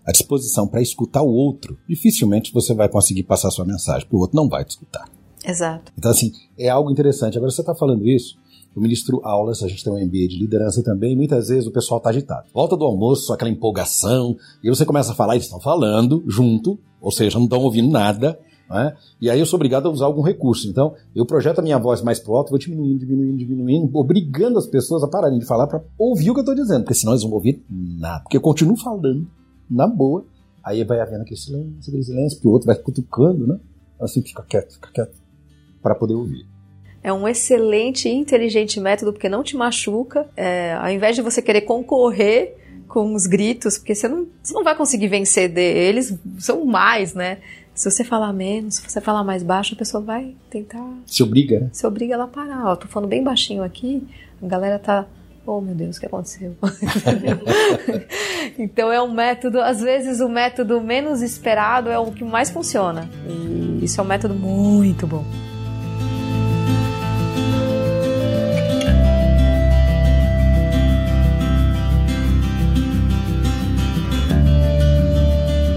[SPEAKER 2] a disposição para escutar o outro, dificilmente você vai conseguir passar sua mensagem, porque o outro não vai te escutar.
[SPEAKER 3] Exato.
[SPEAKER 2] Então, assim, é algo interessante. Agora, você está falando isso, eu ministro aulas, a gente tem um MBA de liderança também, e muitas vezes o pessoal está agitado. Volta do almoço, aquela empolgação, e você começa a falar, eles estão falando junto, ou seja, não estão ouvindo nada, né? E aí eu sou obrigado a usar algum recurso. Então, eu projeto a minha voz mais pro alto, vou diminuindo, diminuindo, diminuindo, obrigando as pessoas a pararem de falar para ouvir o que eu estou dizendo, porque senão eles vão ouvir nada. Porque eu continuo falando, na boa, aí vai havendo aquele silêncio, aquele silêncio, que o outro vai cutucando, né? Assim, fica quieto, fica quieto, para poder ouvir
[SPEAKER 3] é um excelente e inteligente método porque não te machuca. É, ao invés de você querer concorrer com os gritos, porque você não, você não vai conseguir vencer deles, são mais, né? Se você falar menos, se você falar mais baixo, a pessoa vai tentar.
[SPEAKER 2] Se obriga, né?
[SPEAKER 3] Se obriga ela a parar. Ó, tô falando bem baixinho aqui, a galera tá. Oh meu Deus, o que aconteceu? então é um método, às vezes o método menos esperado é o que mais funciona. E isso é um método muito bom.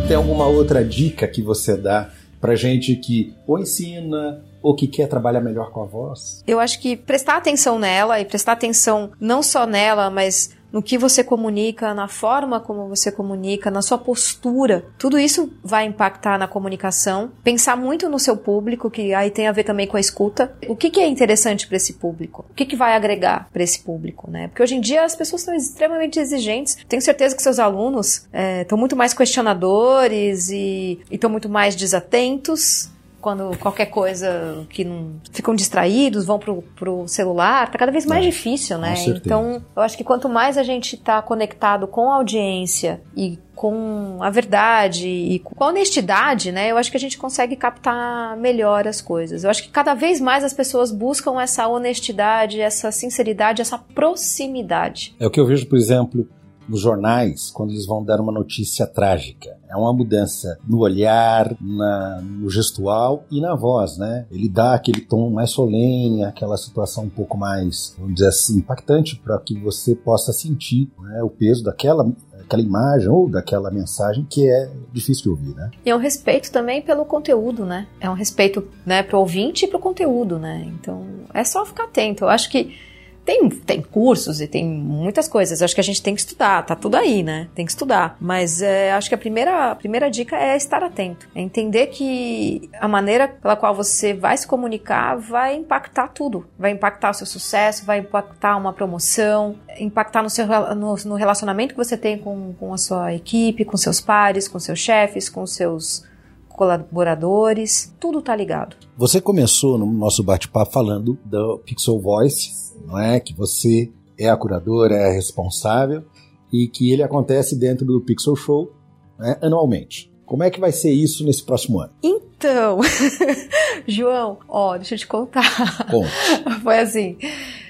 [SPEAKER 2] Tem alguma outra dica que você dá pra gente que ou ensina ou que quer trabalhar melhor com a voz?
[SPEAKER 3] Eu acho que prestar atenção nela e prestar atenção não só nela, mas no que você comunica, na forma como você comunica, na sua postura. Tudo isso vai impactar na comunicação. Pensar muito no seu público, que aí tem a ver também com a escuta. O que, que é interessante para esse público? O que, que vai agregar para esse público, né? Porque hoje em dia as pessoas são extremamente exigentes. Tenho certeza que seus alunos estão é, muito mais questionadores e estão muito mais desatentos quando qualquer coisa que não ficam distraídos, vão pro, pro celular, tá cada vez mais é, difícil, né? Então, eu acho que quanto mais a gente tá conectado com a audiência e com a verdade e com a honestidade, né? Eu acho que a gente consegue captar melhor as coisas. Eu acho que cada vez mais as pessoas buscam essa honestidade, essa sinceridade, essa proximidade.
[SPEAKER 2] É o que eu vejo, por exemplo, nos jornais quando eles vão dar uma notícia trágica. É uma mudança no olhar, na, no gestual e na voz, né? Ele dá aquele tom mais solene, aquela situação um pouco mais, vamos dizer assim, impactante para que você possa sentir né, o peso daquela aquela imagem ou daquela mensagem que é difícil de ouvir, né?
[SPEAKER 3] E é um respeito também pelo conteúdo, né? É um respeito, né, pro ouvinte e pro conteúdo, né? Então, é só ficar atento. Eu acho que tem, tem cursos e tem muitas coisas. Acho que a gente tem que estudar, tá tudo aí, né? Tem que estudar. Mas é, acho que a primeira, a primeira dica é estar atento. É entender que a maneira pela qual você vai se comunicar vai impactar tudo. Vai impactar o seu sucesso, vai impactar uma promoção, impactar no, seu, no, no relacionamento que você tem com, com a sua equipe, com seus pares, com seus chefes, com seus colaboradores, tudo tá ligado.
[SPEAKER 2] Você começou no nosso bate-papo falando do Pixel Voice, não é? Que você é a curadora, é a responsável e que ele acontece dentro do Pixel Show né, anualmente. Como é que vai ser isso nesse próximo ano?
[SPEAKER 3] Então, João, ó, deixa eu te contar.
[SPEAKER 2] Conte.
[SPEAKER 3] Foi assim.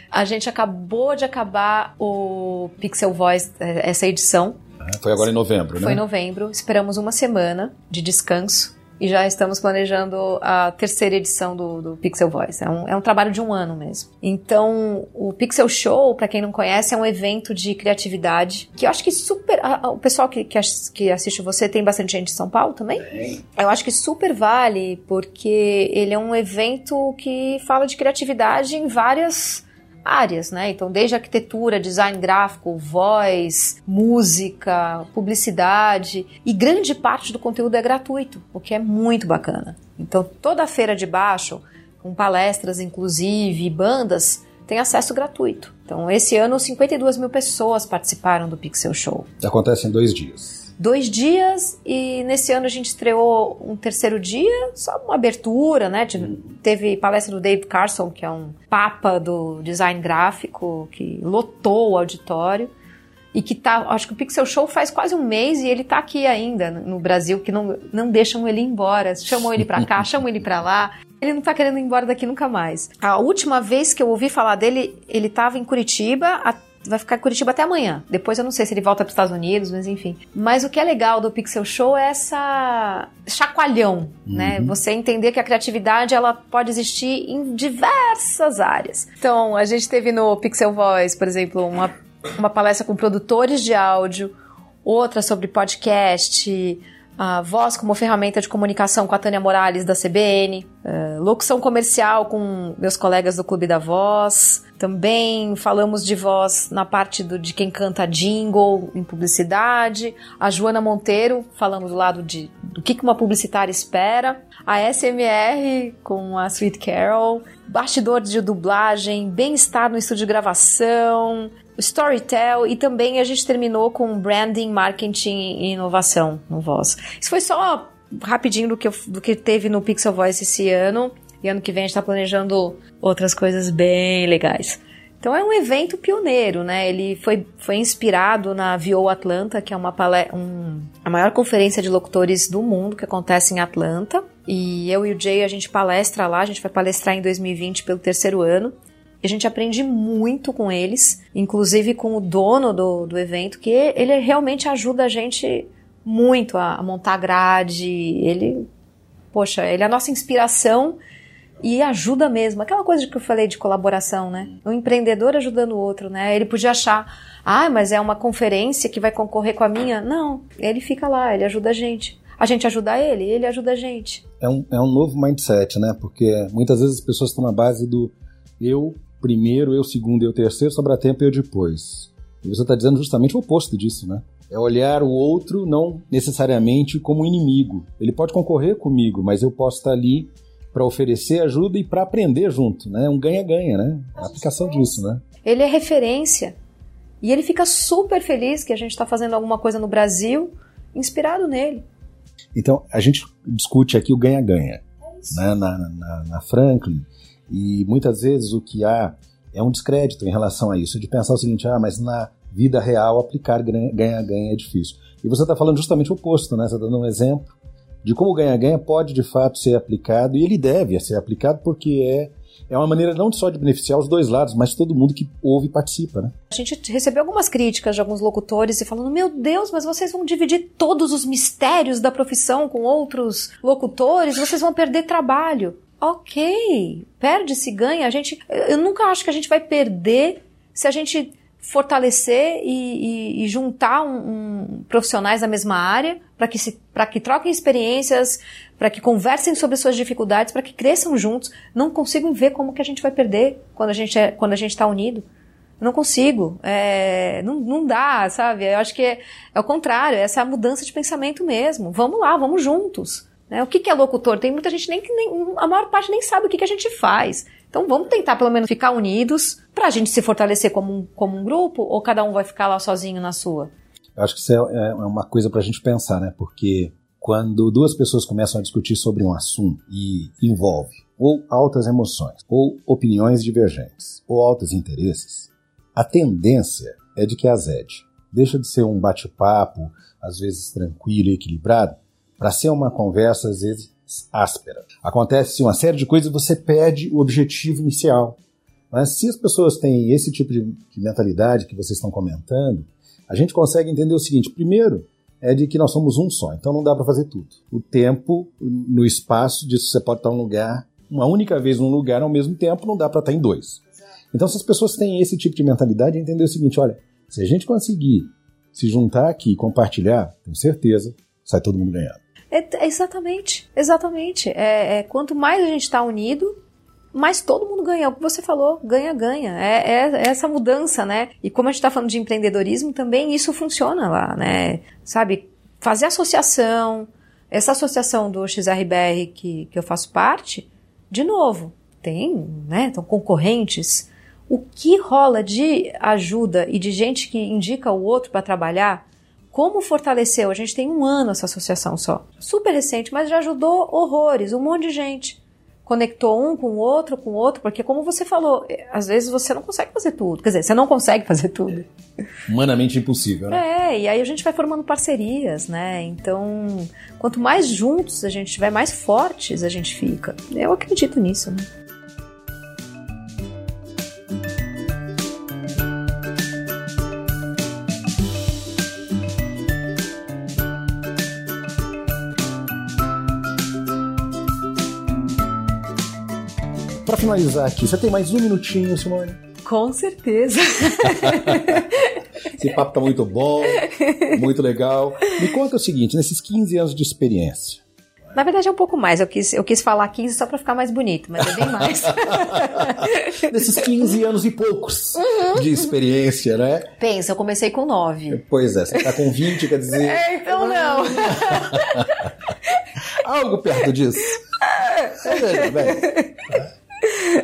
[SPEAKER 3] A gente acabou de acabar o Pixel Voice, é, essa edição.
[SPEAKER 2] Foi agora em novembro, né?
[SPEAKER 3] Foi em novembro. Esperamos uma semana de descanso e já estamos planejando a terceira edição do, do Pixel Voice. É um, é um trabalho de um ano mesmo. Então, o Pixel Show, para quem não conhece, é um evento de criatividade que eu acho que super. A, a, o pessoal que, que, que, assiste você tem bastante gente de São Paulo também? Tem. Eu acho que super vale, porque ele é um evento que fala de criatividade em várias áreas, né? Então, desde arquitetura, design gráfico, voz, música, publicidade, e grande parte do conteúdo é gratuito, o que é muito bacana. Então, toda a feira de baixo, com palestras inclusive, bandas, tem acesso gratuito. Então, esse ano, 52 mil pessoas participaram do Pixel Show.
[SPEAKER 2] Acontece em dois dias
[SPEAKER 3] dois dias e nesse ano a gente estreou um terceiro dia, só uma abertura, né? Teve palestra do David Carson, que é um papa do design gráfico, que lotou o auditório e que tá, acho que o Pixel Show faz quase um mês e ele tá aqui ainda no Brasil, que não, não deixam ele ir embora, chamam ele para cá, chamam ele para lá. Ele não tá querendo ir embora daqui nunca mais. A última vez que eu ouvi falar dele, ele tava em Curitiba, vai ficar em Curitiba até amanhã. Depois eu não sei se ele volta para os Estados Unidos, mas enfim. Mas o que é legal do Pixel Show é essa chacoalhão, né? uhum. né? Você entender que a criatividade ela pode existir em diversas áreas. Então, a gente teve no Pixel Voice, por exemplo, uma, uma palestra com produtores de áudio, outra sobre podcast, a voz como ferramenta de comunicação com a Tânia Morales da CBN, uh, locução comercial com meus colegas do Clube da Voz. Também falamos de voz na parte do, de quem canta jingle em publicidade. A Joana Monteiro, falando do lado de, do que uma publicitária espera. A SMR com a Sweet Carol. Bastidor de dublagem, bem-estar no estúdio de gravação, Storytel e também a gente terminou com branding, marketing e inovação no Voz. Isso foi só rapidinho do que, do que teve no Pixel Voice esse ano. E ano que vem a gente está planejando outras coisas bem legais. Então é um evento pioneiro, né? Ele foi, foi inspirado na VO Atlanta, que é uma um, a maior conferência de locutores do mundo que acontece em Atlanta. E eu e o Jay a gente palestra lá, a gente vai palestrar em 2020 pelo terceiro ano. A gente aprende muito com eles, inclusive com o dono do, do evento, que ele realmente ajuda a gente muito a, a montar grade. Ele, poxa, ele é a nossa inspiração e ajuda mesmo. Aquela coisa que eu falei de colaboração, né? Um empreendedor ajudando o outro, né? Ele podia achar, ah, mas é uma conferência que vai concorrer com a minha. Não, ele fica lá, ele ajuda a gente. A gente ajuda ele, ele ajuda a gente.
[SPEAKER 2] É um, é um novo mindset, né? Porque muitas vezes as pessoas estão na base do eu primeiro, eu segundo, eu terceiro, sobra tempo eu depois. E você está dizendo justamente o oposto disso, né? É olhar o outro não necessariamente como inimigo. Ele pode concorrer comigo, mas eu posso estar ali para oferecer ajuda e para aprender junto, né? Um ganha-ganha, né? A aplicação disso, né?
[SPEAKER 3] Ele é referência. E ele fica super feliz que a gente está fazendo alguma coisa no Brasil inspirado nele.
[SPEAKER 2] Então, a gente discute aqui o ganha-ganha. É né? na, na, na Franklin, e muitas vezes o que há é um descrédito em relação a isso, de pensar o seguinte, ah, mas na vida real aplicar ganha-ganha é difícil. E você está falando justamente o oposto, né? Você está dando um exemplo de como ganha-ganha pode de fato ser aplicado, e ele deve ser aplicado porque é, é uma maneira não só de beneficiar os dois lados, mas todo mundo que ouve e participa, né?
[SPEAKER 3] A gente recebeu algumas críticas de alguns locutores e falando: Meu Deus, mas vocês vão dividir todos os mistérios da profissão com outros locutores, vocês vão perder trabalho ok, perde-se, ganha. A gente, eu nunca acho que a gente vai perder se a gente fortalecer e, e, e juntar um, um, profissionais da mesma área para que, se, que troquem experiências, para que conversem sobre suas dificuldades, para que cresçam juntos. Não consigo ver como que a gente vai perder quando a gente é, quando a gente está unido. Não consigo. É, não, não dá, sabe? Eu acho que é, é o contrário, essa é a mudança de pensamento mesmo. Vamos lá, vamos juntos. Né? O que, que é locutor? Tem muita gente nem, nem a maior parte nem sabe o que, que a gente faz. Então vamos tentar pelo menos ficar unidos para a gente se fortalecer como um, como um grupo ou cada um vai ficar lá sozinho na sua?
[SPEAKER 2] Acho que isso é, é uma coisa para a gente pensar, né? Porque quando duas pessoas começam a discutir sobre um assunto e envolve ou altas emoções, ou opiniões divergentes, ou altos interesses, a tendência é de que azede. Deixa de ser um bate-papo, às vezes tranquilo e equilibrado, para ser uma conversa, às vezes, áspera. Acontece uma série de coisas e você perde o objetivo inicial. Mas se as pessoas têm esse tipo de, de mentalidade que vocês estão comentando, a gente consegue entender o seguinte: primeiro, é de que nós somos um só, então não dá para fazer tudo. O tempo, no espaço, disso você pode estar em um lugar, uma única vez num lugar ao mesmo tempo, não dá para estar em dois. Então, se as pessoas têm esse tipo de mentalidade, é entender o seguinte: olha, se a gente conseguir se juntar aqui e compartilhar, tenho certeza, sai todo mundo ganhando.
[SPEAKER 3] É, exatamente, exatamente. É, é, quanto mais a gente está unido, mais todo mundo ganha. O que você falou, ganha, ganha. É, é, é essa mudança, né? E como a gente está falando de empreendedorismo, também isso funciona lá, né? Sabe, fazer associação, essa associação do XRBR que, que eu faço parte, de novo, tem, né? Então, concorrentes. O que rola de ajuda e de gente que indica o outro para trabalhar, como fortaleceu? A gente tem um ano essa associação só. Super recente, mas já ajudou horrores, um monte de gente conectou um com o outro, com o outro, porque como você falou, é, às vezes você não consegue fazer tudo. Quer dizer, você não consegue fazer tudo.
[SPEAKER 2] Humanamente impossível,
[SPEAKER 3] né? É, e aí a gente vai formando parcerias, né? Então, quanto mais juntos a gente estiver, mais fortes a gente fica. Eu acredito nisso, né?
[SPEAKER 2] Finalizar aqui, você tem mais um minutinho, Simone?
[SPEAKER 3] Com certeza.
[SPEAKER 2] Esse papo tá muito bom, muito legal. Me conta o seguinte, nesses 15 anos de experiência,
[SPEAKER 3] na verdade é um pouco mais. Eu quis, eu quis falar 15 só para ficar mais bonito, mas é bem mais.
[SPEAKER 2] Nesses 15 anos e poucos uhum. de experiência, né?
[SPEAKER 3] Pensa, eu comecei com 9.
[SPEAKER 2] Pois é, você tá com 20, quer dizer.
[SPEAKER 3] É, então não.
[SPEAKER 2] Algo perto disso. Veja bem.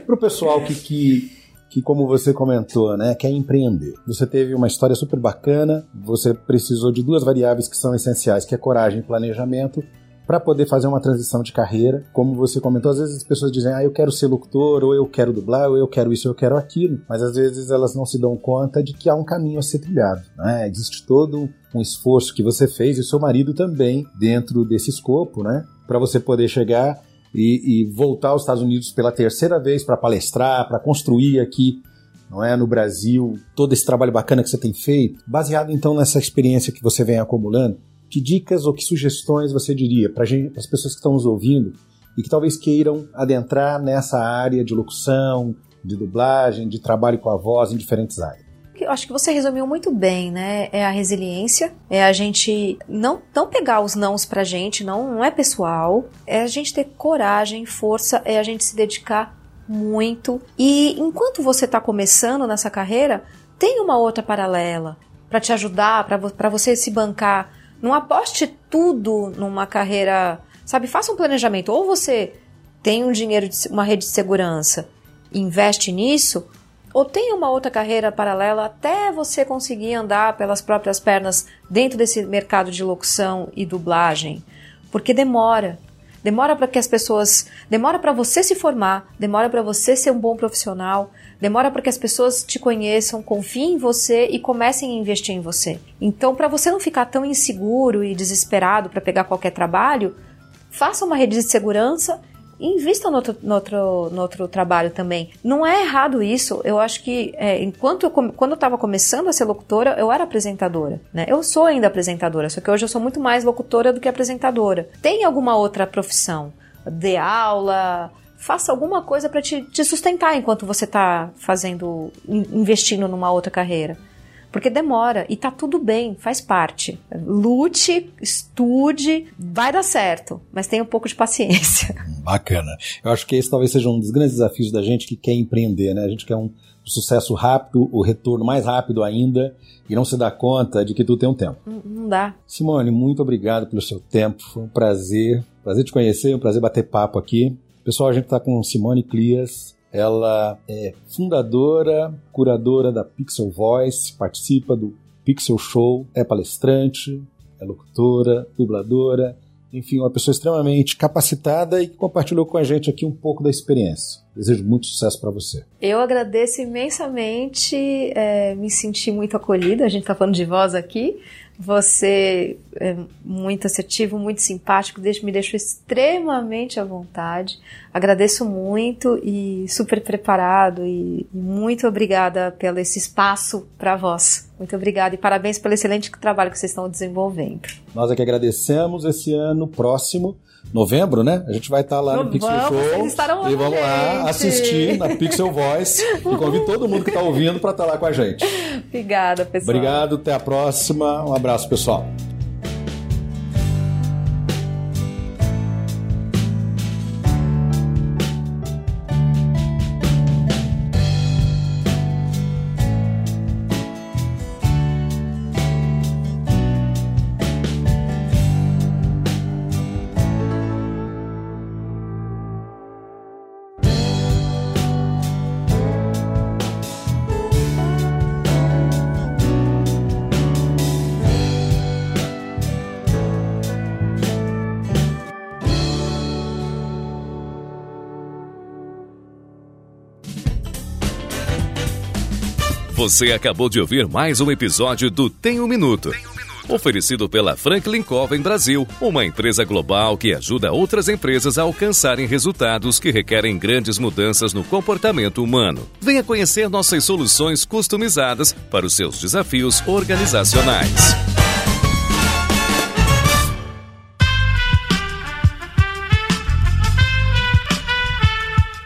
[SPEAKER 2] Para o pessoal que, que, que, como você comentou, né, quer empreender. Você teve uma história super bacana, você precisou de duas variáveis que são essenciais, que é coragem e planejamento, para poder fazer uma transição de carreira. Como você comentou, às vezes as pessoas dizem, ah, eu quero ser locutor, ou eu quero dublar, ou eu quero isso, ou eu quero aquilo, mas às vezes elas não se dão conta de que há um caminho a ser trilhado. Né? Existe todo um esforço que você fez e o seu marido também dentro desse escopo, né? Para você poder chegar e, e voltar aos Estados Unidos pela terceira vez para palestrar, para construir aqui não é, no Brasil, todo esse trabalho bacana que você tem feito, baseado então nessa experiência que você vem acumulando, que dicas ou que sugestões você diria para as pessoas que estão nos ouvindo e que talvez queiram adentrar nessa área de locução, de dublagem, de trabalho com a voz em diferentes áreas?
[SPEAKER 3] Eu acho que você resumiu muito bem, né? É a resiliência, é a gente não, não pegar os nãos pra gente, não, não é pessoal, é a gente ter coragem, força, é a gente se dedicar muito. E enquanto você está começando nessa carreira, tem uma outra paralela para te ajudar, para você se bancar. Não aposte tudo numa carreira, sabe? Faça um planejamento. Ou você tem um dinheiro, de, uma rede de segurança, investe nisso, ou tem uma outra carreira paralela até você conseguir andar pelas próprias pernas dentro desse mercado de locução e dublagem, porque demora. Demora para que as pessoas, demora para você se formar, demora para você ser um bom profissional, demora para que as pessoas te conheçam, confiem em você e comecem a investir em você. Então, para você não ficar tão inseguro e desesperado para pegar qualquer trabalho, faça uma rede de segurança invista no outro, no outro, no outro trabalho também. Não é errado isso. Eu acho que é, enquanto eu, quando eu estava começando a ser locutora, eu era apresentadora. Né? Eu sou ainda apresentadora, só que hoje eu sou muito mais locutora do que apresentadora. Tem alguma outra profissão? Dê aula, faça alguma coisa para te, te sustentar enquanto você está fazendo, investindo numa outra carreira. Porque demora e tá tudo bem, faz parte. Lute, estude, vai dar certo, mas tenha um pouco de paciência.
[SPEAKER 2] Bacana. Eu acho que esse talvez seja um dos grandes desafios da gente que quer empreender, né? A gente quer um sucesso rápido, o retorno mais rápido ainda e não se dá conta de que tudo tem um tempo.
[SPEAKER 3] Não, não dá.
[SPEAKER 2] Simone, muito obrigado pelo seu tempo. Foi um prazer, prazer te conhecer, um prazer bater papo aqui. Pessoal, a gente está com Simone Clias, ela é fundadora, curadora da Pixel Voice, participa do Pixel Show, é palestrante, é locutora, dubladora, enfim, uma pessoa extremamente capacitada e que compartilhou com a gente aqui um pouco da experiência. Desejo muito sucesso para você.
[SPEAKER 3] Eu agradeço imensamente, é, me senti muito acolhida. A gente está falando de voz aqui, Você é muito assertivo, muito simpático, me deixou extremamente à vontade. Agradeço muito e super preparado e muito obrigada pelo esse espaço para vós. Muito obrigada e parabéns pelo excelente trabalho que vocês estão desenvolvendo.
[SPEAKER 2] Nós é que agradecemos esse ano próximo novembro, né? A gente vai estar tá lá no, no Pixel vamos,
[SPEAKER 3] Show
[SPEAKER 2] e vamos lá assistir na Pixel Voice e convido todo mundo que está ouvindo para estar tá lá com a gente.
[SPEAKER 3] Obrigada, pessoal.
[SPEAKER 2] Obrigado, até a próxima. Um abraço, pessoal.
[SPEAKER 1] Você acabou de ouvir mais um episódio do Tem um Minuto. Oferecido pela Franklin Covey Brasil, uma empresa global que ajuda outras empresas a alcançarem resultados que requerem grandes mudanças no comportamento humano. Venha conhecer nossas soluções customizadas para os seus desafios organizacionais.